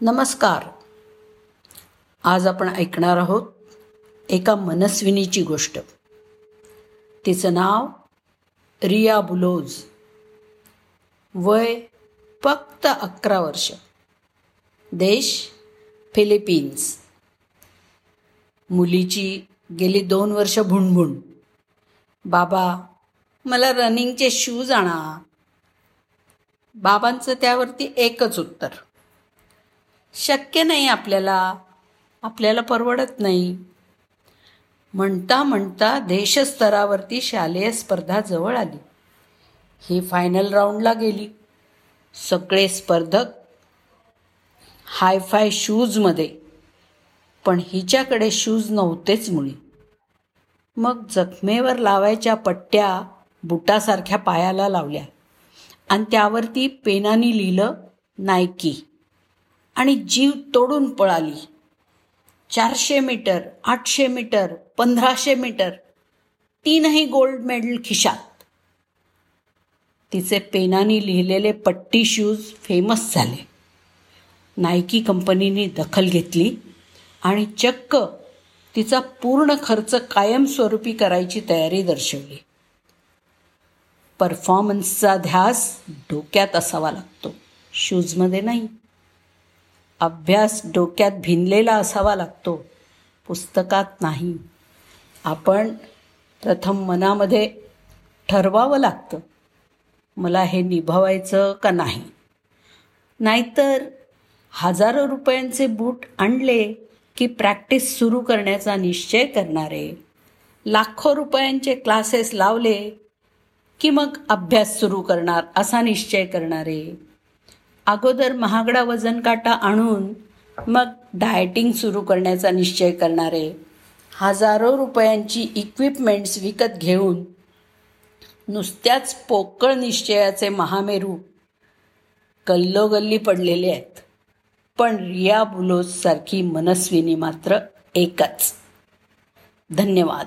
नमस्कार. आज आपण ऐकणार आहोत एका मनस्विनीची गोष्ट. तिचं नाव रिया बुलोज. वय फक्त अकरा वर्ष. देश फिलिपिन्स. मुलीची गेली दोन वर्ष भुणभुण. बाबा मला रनिंगचे शूज आणा. बाबांचं त्यावरती एकच उत्तर. शक्य नाही आपल्याला. आपल्याला परवडत नाही. म्हणता म्हणता देशस्तरावरती शालेय स्पर्धा जवळ आली. ही फायनल राऊंडला गेली. सगळे स्पर्धक हायफाय शूजमध्ये पण हिच्याकडे शूज नव्हतेच मुळी मग जखमेवर लावायच्या पट्ट्या बुटासारख्या पायाला लावल्या. आणि त्यावरती पेनानी लिहिलं नायकी आणि जीव तोडून पळाली. चारशे मीटर आठशे मीटर पंधराशे मीटर तीनही गोल्ड मेडल खिशात. तिचे पेनाने लिहिलेले पट्टी शूज फेमस झाले. नायकी कंपनीने दखल घेतली आणि चक्क तिचा पूर्ण खर्च कायमस्वरूपी करायची तयारी दर्शवली. परफॉर्मन्सचा ध्यास डोक्यात असावा लागतो. शूजमध्ये नाही. अभ्यास डोक्यात भिनलेला असावा लागतो. पुस्तकात नाही. आपण प्रथम मनामध्ये ठरवावं लागतं. मला हे निभावायचं का नाही? नाहीतर हजारो रुपयांचे बूट आणले की प्रॅक्टिस सुरू करण्याचा निश्चय करणारे लाखो रुपयांचे क्लासेस लावले की मग अभ्यास सुरू करणार असा निश्चय करणारे. अगोदर महागडा वजन काटा आणून मग डायटिंग सुरू करण्याचा निश्चय करणारे हजारो रुपयांची इक्विपमेंट्स विकत घेऊन नुसत्याच पोकळ निश्चयाचे महामेरू गल्लोगल्ली पडलेले आहेत. पण रिया बुलोजसारखी मनस्विनी मात्र एकच. धन्यवाद.